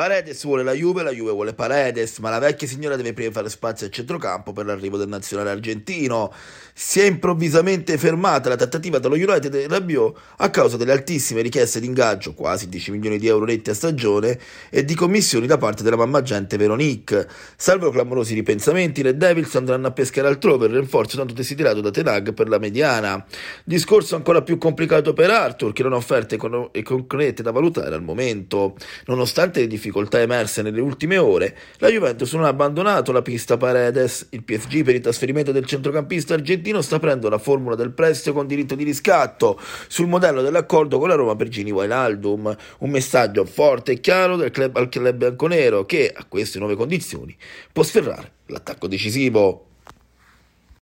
Paredes vuole la Juve, la Juve vuole Paredes, ma la vecchia signora deve prima fare spazio al centrocampo per l'arrivo del nazionale argentino. Si è improvvisamente fermata la trattativa tra United e Rabiot a causa delle altissime richieste di ingaggio, quasi 10 milioni di euro netti a stagione, e di commissioni da parte della mamma gente Veronique. Salvo clamorosi ripensamenti, le Devils andranno a pescare altrove il rinforzo tanto desiderato da Tenag per la mediana. Discorso ancora più complicato per Arthur, che non ha offerte concrete da valutare al momento. Nonostante le difficoltà emerse nelle ultime ore, la Juventus non ha abbandonato la pista Paredes. Il PSG per il trasferimento del centrocampista argentino sta aprendo la formula del prestito con diritto di riscatto sul modello dell'accordo con la Roma per Gini Wijnaldum. Un messaggio forte e chiaro del club al club bianconero che, a queste nuove condizioni, può sferrare l'attacco decisivo.